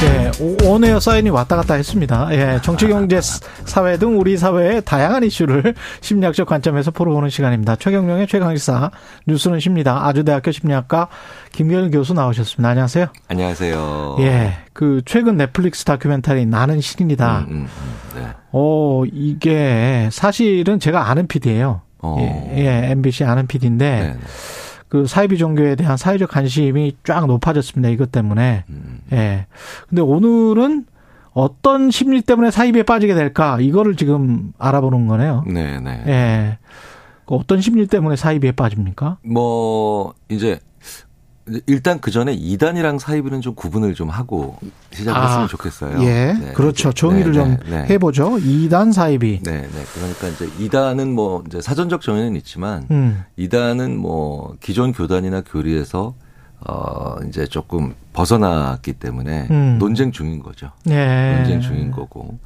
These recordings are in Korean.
네, 원웨어 사인이 왔다 갔다 했습니다. 예, 정치, 경제, 사회 등 우리 사회의 다양한 이슈를 심리학적 관점에서 풀어보는 시간입니다. 최경령의 최강의사 뉴스는 십니다. 아주대학교 심리학과 김경일 교수 나오셨습니다. 안녕하세요. 안녕하세요. 예, 그 최근 넷플릭스 다큐멘터리 나는 신이다. 음, 음, 음, 네. 어, 이게 사실은 제가 아는 PD예요. 어. 예, 예, MBC 아는 PD인데. 네. 네. 그 사이비 종교에 대한 사회적 관심이 쫙 높아졌습니다. 이것 때문에. 음. 예. 근데 오늘은 어떤 심리 때문에 사이비에 빠지게 될까? 이거를 지금 알아보는 거네요. 네, 네. 예. 그 어떤 심리 때문에 사이비에 빠집니까? 뭐 이제 일단 그 전에 이단이랑 사이비는 좀 구분을 좀 하고 시작했으면 아, 좋겠어요. 예, 네, 그렇죠. 정의를 네, 좀 네, 네. 해보죠. 이단 사이비. 네, 네. 그러니까 이제 이단은 뭐 이제 사전적 정의는 있지만 음. 이단은 뭐 기존 교단이나 교리에서 어 이제 조금 벗어났기 때문에 음. 논쟁 중인 거죠. 네. 논쟁 중인 거고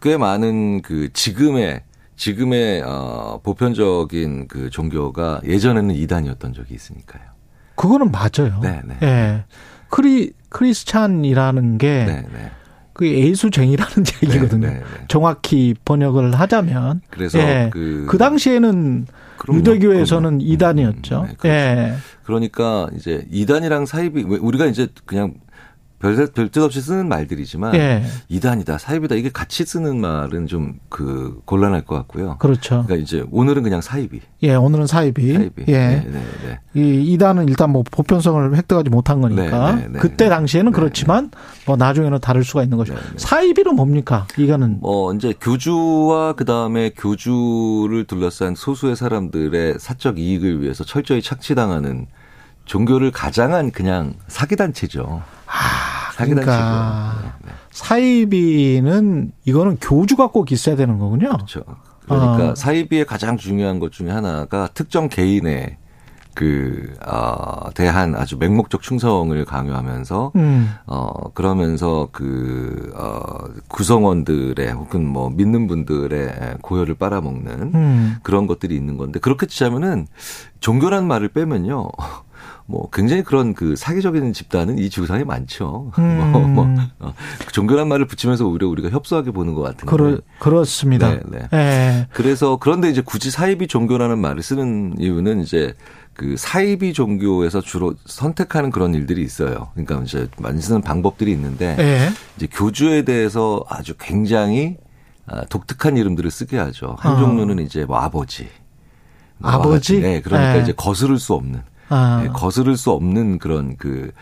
꽤 많은 그 지금의 지금의 어 보편적인 그 종교가 예전에는 이단이었던 적이 있으니까요. 그거는 맞아요. 네, 네. 예. 크리 크리스찬이라는 게 네, 네. 그 예수쟁이라는 얘기거든요. 네, 네, 네, 정확히 번역을 하자면 그래서 예. 그, 그 당시에는 그럼요, 유대교에서는. 이단이었죠. 음, 네, 그렇죠. 예. 그러니까 이제 이단이랑 사이비 우리가 이제 그냥 별, 별뜻 없이 쓰는 말들이지만 예. 이단이다 사이비다 이게 같이 쓰는 말은 좀 그 곤란할 것 같고요. 그렇죠. 그러니까 이제 오늘은 그냥 사이비. 예, 오늘은 사이비. 사이비. 예. 네, 네, 네. 이 이단은 일단 뭐 보편성을 획득하지 못한 거니까 네, 네, 네 그때 당시에는 네, 그렇지만 뭐 나중에는 다를 수가 있는 거죠. 사이비는 뭡니까? 이거는 뭐 이제 교주와 그 다음에 교주를 둘러싼 소수의 사람들의 사적 이익을 위해서 철저히 착취당하는 종교를 가장한 그냥 사기단체죠. 아, 그러니까 네, 네. 사이비는 이거는 교주가 꼭 있어야 되는 거군요. 그렇죠. 그러니까 아. 사이비의 가장 중요한 것 중에 하나가 특정 개인의 그, 어, 대한 아주 맹목적 충성을 강요하면서, 음. 어, 그러면서 그, 어, 구성원들의 혹은 뭐 믿는 분들의 고혈을 빨아먹는 음. 그런 것들이 있는 건데, 그렇게 치자면은 종교란 말을 빼면요. 뭐 굉장히 그런 그 사기적인 집단은 이 지구상에 많죠. 음. 뭐, 뭐 어, 종교란 말을 붙이면서 오히려 우리가 협소하게 보는 것 같은데. 그러, 그렇습니다. 네, 네. 네. 그래서 그런데 이제 굳이 사이비 종교라는 말을 쓰는 이유는 이제 그 사이비 종교에서 주로 선택하는 그런 일들이 있어요. 그러니까 이제 많이 쓰는 방법들이 있는데 네. 이제 교주에 대해서 아주 굉장히 아, 독특한 이름들을 쓰게 하죠. 한 어. 종류는 이제 뭐 아버지. 뭐 아버지? 네, 그러니까 네. 이제 거스를 수 없는. 아. 네, 거스를 수 없는 그런 그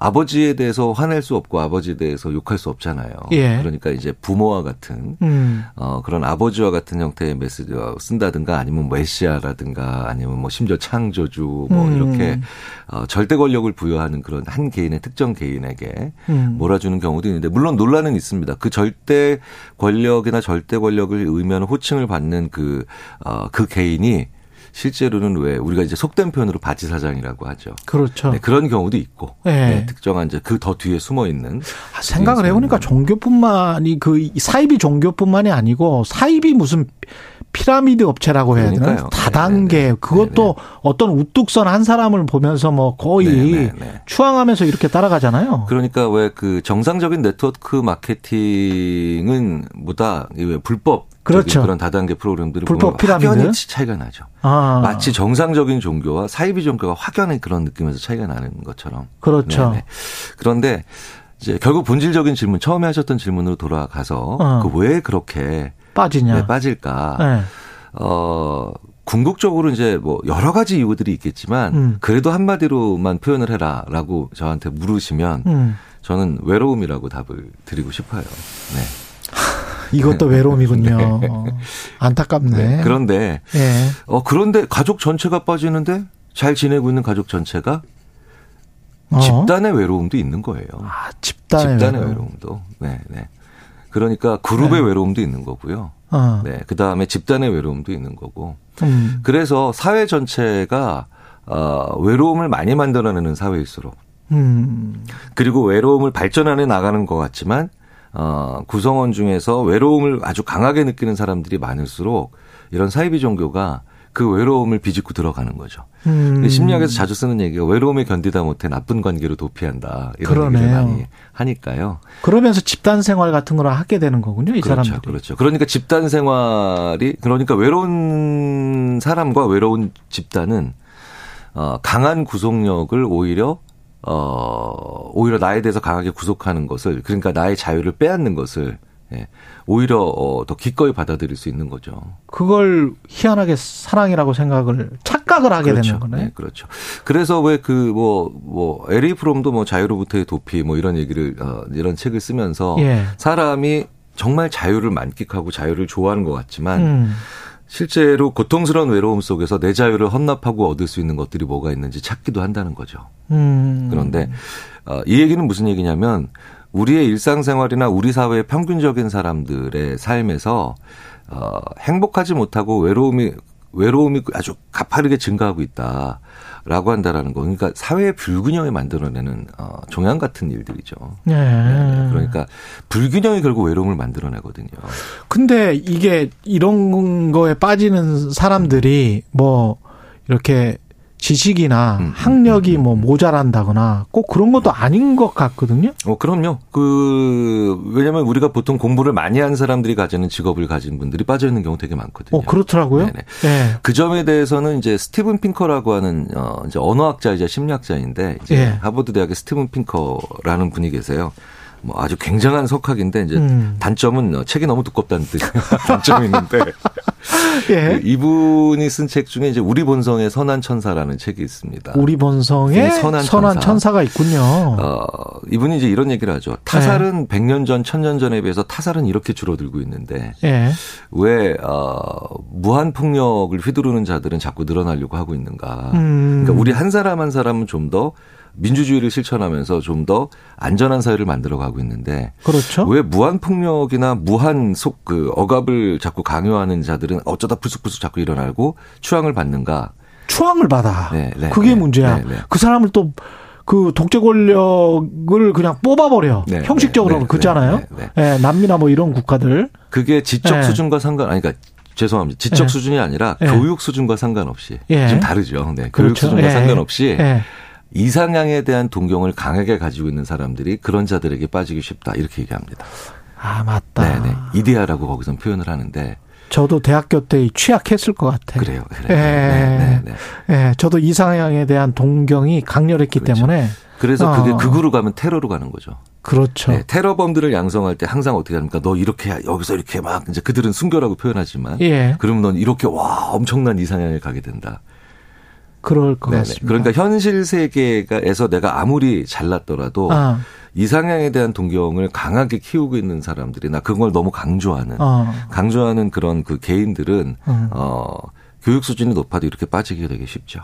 아버지에 대해서 화낼 수 없고 아버지에 대해서 욕할 수 없잖아요. 예. 그러니까 이제 부모와 같은 음. 어 그런 아버지와 같은 형태의 메시지를 쓴다든가 아니면 뭐 메시아라든가 아니면 뭐 심지어 창조주 뭐 음. 이렇게 어 절대 권력을 부여하는 그런 한 개인의 특정 개인에게 음. 몰아주는 경우도 있는데 물론 논란은 있습니다. 그 절대 권력이나 절대 권력을 의미하는 호칭을 받는 그어그 어, 그 개인이 실제로는 왜 우리가 이제 속된 표현으로 바지 사장이라고 하죠. 그렇죠. 네, 그런 경우도 있고 네. 네, 특정한 이제 그 더 뒤에 숨어 있는 아, 생각을 해보니까 종교뿐만이 그 사이비 종교뿐만이 아니고 사이비 무슨 피라미드 업체라고 해야 되나? 다단계 네네. 그것도 네네. 어떤 우뚝선 한 사람을 보면서 뭐 거의 네네. 추앙하면서 이렇게 따라가잖아요. 그러니까 왜 그 정상적인 네트워크 마케팅은 보다 불법 그렇죠. 그런 다단계 프로그램들을 불법 피라미드 확연히 차이가 나죠. 아. 마치 정상적인 종교와 사이비 종교가 확연히 그런 느낌에서 차이가 나는 것처럼. 그렇죠. 네네. 그런데 이제 결국 본질적인 질문 처음에 하셨던 질문으로 돌아가서 어. 그왜 그렇게 빠지냐 네, 빠질까? 네. 어 궁극적으로 이제 뭐 여러 가지 이유들이 있겠지만 음. 그래도 한마디로만 표현을 해라라고 저한테 물으시면 음. 저는 외로움이라고 답을 드리고 싶어요. 네. 이것도 외로움이군요. 네. 어, 안타깝네. 네. 그런데 네. 어 그런데 가족 전체가 빠지는데 잘 지내고 있는 가족 전체가 어? 집단의 외로움도 있는 거예요. 아, 집단의, 집단의 외로움. 도 네, 네. 그러니까 그룹의 네. 외로움도 있는 거고요. 어. 네. 그 다음에 집단의 외로움도 있는 거고. 음. 그래서 사회 전체가 어, 외로움을 많이 만들어내는 사회일수록 음. 그리고 외로움을 발전하는 나가는 것 같지만 어, 구성원 중에서 외로움을 아주 강하게 느끼는 사람들이 많을수록 이런 사이비 종교가 그 외로움을 비집고 들어가는 거죠. 음. 심리학에서 자주 쓰는 얘기가 외로움에 견디다 못해 나쁜 관계로 도피한다. 이런 그러네요. 얘기를 많이 하니까요. 그러면서 집단 생활 같은 걸 하게 되는 거군요. 이 그렇죠, 사람들이. 그렇죠. 그러니까 집단 생활이 그러니까 외로운 사람과 외로운 집단은 어, 강한 구속력을 오히려 어, 오히려 나에 대해서 강하게 구속하는 것을, 그러니까 나의 자유를 빼앗는 것을, 예, 오히려 어, 더 기꺼이 받아들일 수 있는 거죠. 그걸 희한하게 사랑이라고 생각을, 착각을 하게 그렇죠. 되는 거네. 네, 그렇죠. 그래서 왜그 뭐, 뭐, 에리 프롬도 뭐 자유로부터의 도피 뭐 이런 얘기를, 어, 이런 책을 쓰면서 예. 사람이 정말 자유를 만끽하고 자유를 좋아하는 것 같지만 음. 실제로 고통스러운 외로움 속에서 내 자유를 헌납하고 얻을 수 있는 것들이 뭐가 있는지 찾기도 한다는 거죠. 음. 그런데 어, 이 얘기는 무슨 얘기냐면 우리의 일상생활이나 우리 사회의 평균적인 사람들의 삶에서 어, 행복하지 못하고 외로움이 외로움이 아주 가파르게 증가하고 있다. 라고 한다라는 거. 그러니까 사회의 불균형을 만들어내는 어, 종양 같은 일들이죠. 네. 네. 그러니까 불균형이 결국 외로움을 만들어내거든요. 근데 이게 이런 거에 빠지는 사람들이 뭐 이렇게 지식이나 음, 음, 학력이 음, 뭐 모자란다거나 꼭 그런 것도 아닌 것 같거든요. 어, 그럼요. 그, 왜냐면 우리가 보통 공부를 많이 한 사람들이 가지는 직업을 가진 분들이 빠져 있는 경우 되게 많거든요. 어, 그렇더라고요. 네네. 네. 그 점에 대해서는 이제 스티븐 핑커라고 하는, 어, 이제 언어학자이자 심리학자인데, 이제 네. 하버드 대학의 스티븐 핑커라는 분이 계세요. 뭐 아주 굉장한 석학인데 이제 음. 단점은 어, 책이 너무 두껍다는 뜻 단점이 있는데 예. 그 이분이 쓴 책 중에 이제 우리 본성의 선한 천사라는 책이 있습니다. 우리 본성의 선한, 선한 천사. 가 있군요. 어, 이분이 이제 이런 얘기를 하죠. 타살은 예. 100년 전, 1000년 전에 비해서 타살은 이렇게 줄어들고 있는데 예. 왜 어, 무한 폭력을 휘두르는 자들은 자꾸 늘어나려고 하고 있는가? 음. 그러니까 우리 한 사람 한 사람은 좀더 민주주의를 실천하면서 좀 더 안전한 사회를 만들어 가고 있는데 그렇죠. 왜 무한 폭력이나 무한 속 그 억압을 자꾸 강요하는 자들은 어쩌다 불쑥불쑥 자꾸 일어나고 추앙을 받는가? 추앙을 받아. 네, 네, 그게 네, 문제야. 네, 네. 그 사람을 또 그 독재 권력을 그냥 뽑아버려. 네, 형식적으로 네, 그잖아요. 네, 남미나 뭐 이런 국가들. 그게 지적 수준과 상관 아니 그러니까 죄송합니다. 지적 수준이 아니라 교육 수준과 상관없이 예. 좀 다르죠. 네. 그렇죠. 교육 수준과 예. 상관없이 예. 이상향에 대한 동경을 강하게 가지고 있는 사람들이 그런 자들에게 빠지기 쉽다 이렇게 얘기합니다. 아 맞다. 네네 이데아라고 거기서 표현을 하는데. 저도 대학교 때 취약했을 것 같아요. 그래요. 그래요. 예, 네, 네, 네. 예, 저도 이상향에 대한 동경이 강렬했기 그렇죠. 때문에. 그래서 어. 그게 극으로 가면 테러로 가는 거죠. 그렇죠. 네, 테러범들을 양성할 때 항상 어떻게 합니까? 너 이렇게 여기서 이렇게 막 이제 그들은 순교라고 표현하지만, 예. 그러면 넌 이렇게 와 엄청난 이상향에 가게 된다. 그럴 것 네네. 같습니다. 그러니까 현실 세계에서 내가 아무리 잘났더라도 아. 이상향에 대한 동경을 강하게 키우고 있는 사람들이나 그걸 너무 강조하는 아. 강조하는 그런 그 개인들은 음. 어 교육 수준이 높아도 이렇게 빠지게 되게 쉽죠.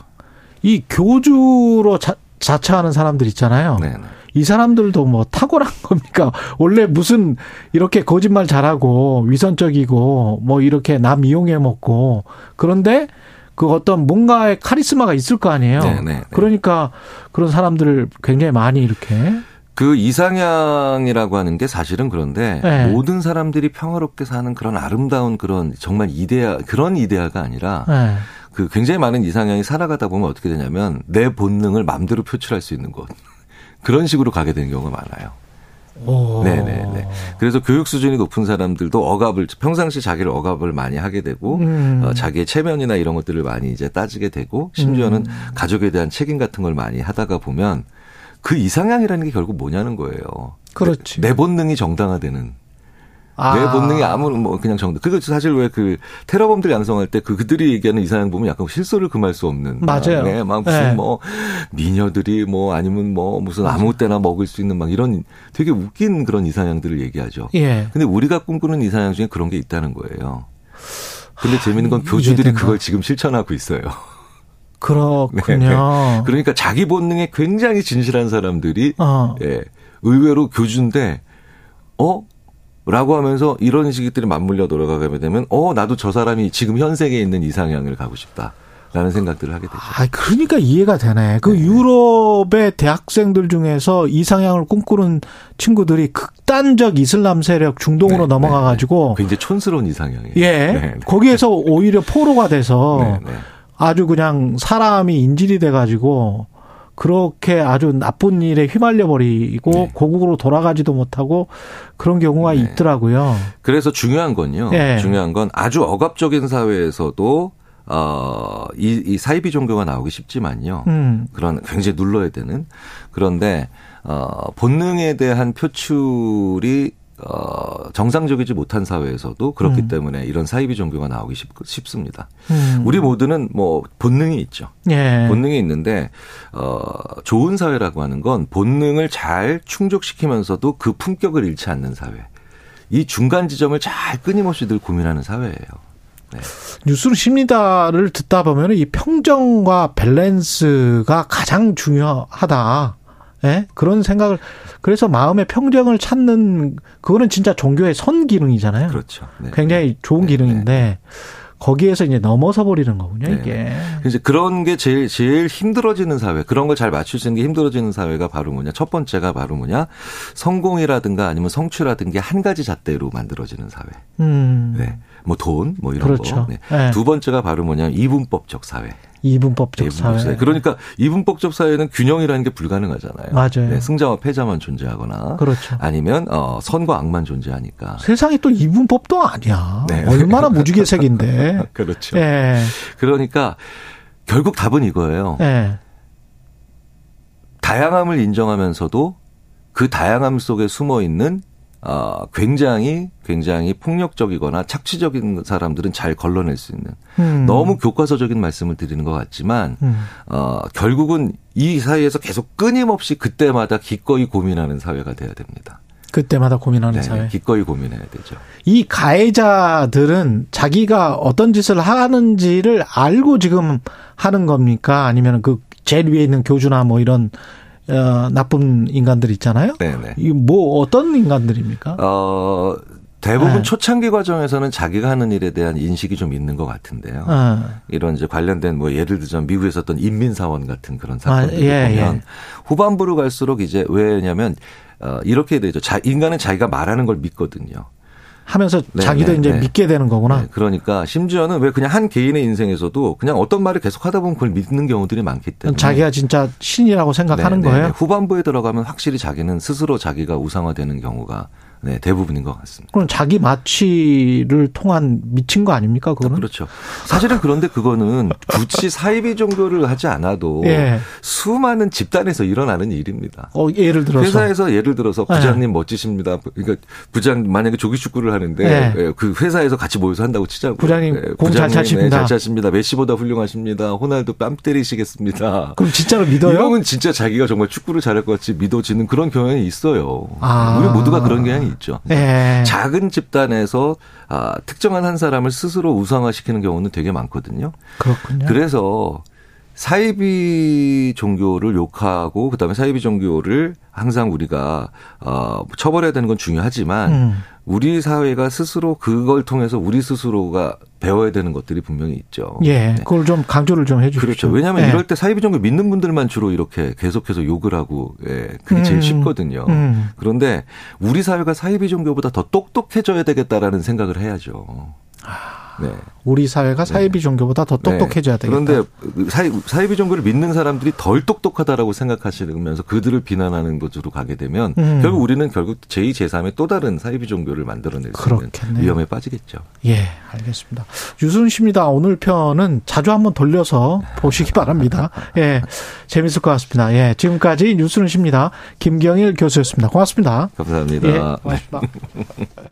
이 교주로 자, 자처하는 사람들 있잖아요. 네네. 이 사람들도 뭐 탁월한 겁니까? 원래 무슨 이렇게 거짓말 잘하고 위선적이고 뭐 이렇게 남 이용해 먹고 그런데 그 어떤 뭔가의 카리스마가 있을 거 아니에요. 네네, 네, 네. 그러니까 그런 사람들을 굉장히 많이 이렇게 그 이상향이라고 하는 게 사실은 그런데 네. 모든 사람들이 평화롭게 사는 그런 아름다운 그런 정말 이데아 그런 이데아가 아니라 네. 그 굉장히 많은 이상향이 살아가다 보면 어떻게 되냐면 내 본능을 마음대로 표출할 수 있는 것 그런 식으로 가게 되는 경우가 많아요. 네네네. 그래서 교육 수준이 높은 사람들도 억압을 평상시 자기를 억압을 많이 하게 되고 음. 어, 자기의 체면이나 이런 것들을 많이 이제 따지게 되고 심지어는 음. 가족에 대한 책임 같은 걸 많이 하다가 보면 그 이상향이라는 게 결국 뭐냐는 거예요. 그렇지. 내, 내 본능이 정당화되는 아. 내 본능이 아무런 뭐 그냥 정도. 그거 사실 왜 그 테러범들 양성할 때 그 그들이 얘기하는 이상향 보면 약간 실소를 금할 수 없는. 맞아요. 네, 막 무슨 네. 뭐 미녀들이 뭐 아니면 뭐 무슨 아무 때나 먹을 수 있는 막 이런 되게 웃긴 그런 이상향들을 얘기하죠. 예. 근데 우리가 꿈꾸는 이상향 중에 그런 게 있다는 거예요. 근데 재밌는 건 교주들이 그걸 지금 실천하고 있어요. 그렇군요. 네, 네. 그러니까 자기 본능에 굉장히 진실한 사람들이 어. 예, 의외로 교주인데 어 라고 하면서 이런 시기들이 맞물려 돌아가게 되면 어 나도 저 사람이 지금 현세계에 있는 이상향을 가고 싶다. 라는 생각들을 하게 되죠. 아, 그러니까 이해가 되네. 그 네. 유럽의 대학생들 중에서 이상향을 꿈꾸는 친구들이 극단적 이슬람 세력 중동으로 네, 넘어가 가지고 네, 굉장히 촌스러운 이상향이에요. 예. 네, 거기에서 오히려 포로가 돼서 아주 그냥 사람이 인질이 돼 가지고 그렇게 아주 나쁜 일에 휘말려 버리고 네. 고국으로 돌아가지도 못하고 그런 경우가 네. 있더라고요. 그래서 중요한 건요. 네. 중요한 건 아주 억압적인 사회에서도 어, 이, 이 사이비 종교가 나오기 쉽지만요. 음. 그런 굉장히 눌러야 되는. 그런데, 어, 본능에 대한 표출이 어, 정상적이지 못한 사회에서도 그렇기 음. 때문에 이런 사이비 종교가 나오기 쉽, 쉽습니다. 음. 우리 모두는 뭐 본능이 있죠. 예. 본능이 있는데 어, 좋은 사회라고 하는 건 본능을 잘 충족시키면서도 그 품격을 잃지 않는 사회. 이 중간 지점을 잘 끊임없이 늘 고민하는 사회예요. 네. 뉴스를 십니다를 듣다 보면 이 평정과 밸런스가 가장 중요하다. 예? 그런 생각을 그래서 마음의 평정을 찾는 그거는 진짜 종교의 선 기능이잖아요. 그렇죠. 네. 굉장히 좋은 네. 기능인데 네. 거기에서 이제 넘어서 버리는 거군요, 네. 이게. 이제 그런 게 제일 제일 힘들어지는 사회, 그런 걸 잘 맞출 수 있는 게 힘들어지는 사회가 바로 뭐냐? 첫 번째가 바로 뭐냐? 성공이라든가 아니면 성취라든가 한 가지 잣대로 만들어지는 사회. 음. 네. 뭐 돈, 뭐 이런 그렇죠. 거. 네. 네. 두 번째가 바로 뭐냐면 이분법적 사회. 이분법적, 이분법적 사회. 그러니까 이분법적 사회는 균형이라는 게 불가능하잖아요. 맞아요. 네, 승자와 패자만 존재하거나 그렇죠. 아니면 어 선과 악만 존재하니까. 세상이 또 이분법도 아니야. 네. 얼마나 무지개색인데. 그렇죠. 네. 그러니까 결국 답은 이거예요. 네. 다양함을 인정하면서도 그 다양함 속에 숨어 있는 어, 굉장히 굉장히 폭력적이거나 착취적인 사람들은 잘 걸러낼 수 있는 음. 너무 교과서적인 말씀을 드리는 것 같지만 음. 어, 결국은 이 사회에서 계속 끊임없이 그때마다 기꺼이 고민하는 사회가 돼야 됩니다. 그때마다 고민하는 네, 사회. 기꺼이 고민해야 되죠. 이 가해자들은 자기가 어떤 짓을 하는지를 알고 지금 하는 겁니까? 아니면 그 제일 위에 있는 교주나 뭐 이런 어, 나쁜 인간들 있잖아요. 네네. 이뭐 어떤 인간들입니까? 어, 대부분 네. 초창기 과정에서는 자기가 하는 일에 대한 인식이 좀 있는 것 같은데요. 네. 이런 이제 관련된 뭐 예를 들자면 미국에서 어떤 인민사원 같은 그런 사건들 아, 예, 보면 예. 후반부로 갈수록 이제 왜냐면 어, 이렇게 되죠. 자, 인간은 자기가 말하는 걸 믿거든요. 하면서 네, 자기도 네, 이제 네. 믿게 되는 거구나. 네, 그러니까 심지어는 왜 그냥 한 개인의 인생에서도 그냥 어떤 말을 계속 하다 보면 그걸 믿는 경우들이 많기 때문에 자기가 진짜 신이라고 생각하는 네, 네, 거예요. 후반부에 들어가면 확실히 자기는 스스로 자기가 우상화되는 경우가 네, 대부분인 것 같습니다. 그럼 자기 마취를 통한 미친 거 아닙니까? 그거는? 그렇죠. 사실은 그런데 그거는 굳이 사이비 종교를 하지 않아도 예. 수많은 집단에서 일어나는 일입니다. 어, 예를 들어서 회사에서 예를 들어서 부장님 예. 멋지십니다. 그러니까 부장 만약에 조기 축구를 하는데 예. 예. 그 회사에서 같이 모여서 한다고 치자고. 부장님 예. 공잘 차십니다. 네, 잘 차십니다. 메시보다 훌륭하십니다. 호날두 뺨 때리시겠습니다. 그럼 진짜로 믿어요? 이러면 진짜 자기가 정말 축구를 잘할 것 같이 믿어지는 그런 경향이 있어요. 아. 우리 모두가 그런 경향이 있죠. 네. 작은 집단에서 아, 특정한 한 사람을 스스로 우상화시키는 경우는 되게 많거든요. 그렇군요. 그래서 사이비 종교를 욕하고 그다음에 사이비 종교를 항상 우리가 어 처벌해야 되는 건 중요하지만 음. 우리 사회가 스스로 그걸 통해서 우리 스스로가 배워야 되는 것들이 분명히 있죠. 예. 네. 그걸 좀 강조를 좀 해주시죠. 그렇죠. 왜냐하면 예. 이럴 때 사이비 종교 믿는 분들만 주로 이렇게 계속해서 욕을 하고 예. 그게 제일 음. 쉽거든요. 음. 그런데 우리 사회가 사이비 종교보다 더 똑똑해져야 되겠다라는 생각을 해야죠. 아. 네. 우리 사회가 사이비 네. 종교보다 더 똑똑해져야 되겠다. 그런데 사이, 사이비 종교를 믿는 사람들이 덜 똑똑하다라고 생각하시면서 그들을 비난하는 것으로 가게 되면 음. 결국 우리는 결국 제2, 제3의 또 다른 사이비 종교를 만들어낼 수 있는 위험에 빠지겠죠. 예, 알겠습니다. 유순 씨입니다. 오늘 편은 자주 한번 돌려서 보시기 바랍니다. 예, 재밌을 것 같습니다. 예, 지금까지 뉴스는 십니다. 김경일 교수였습니다. 고맙습니다. 감사합니다. 예, 고맙습니다.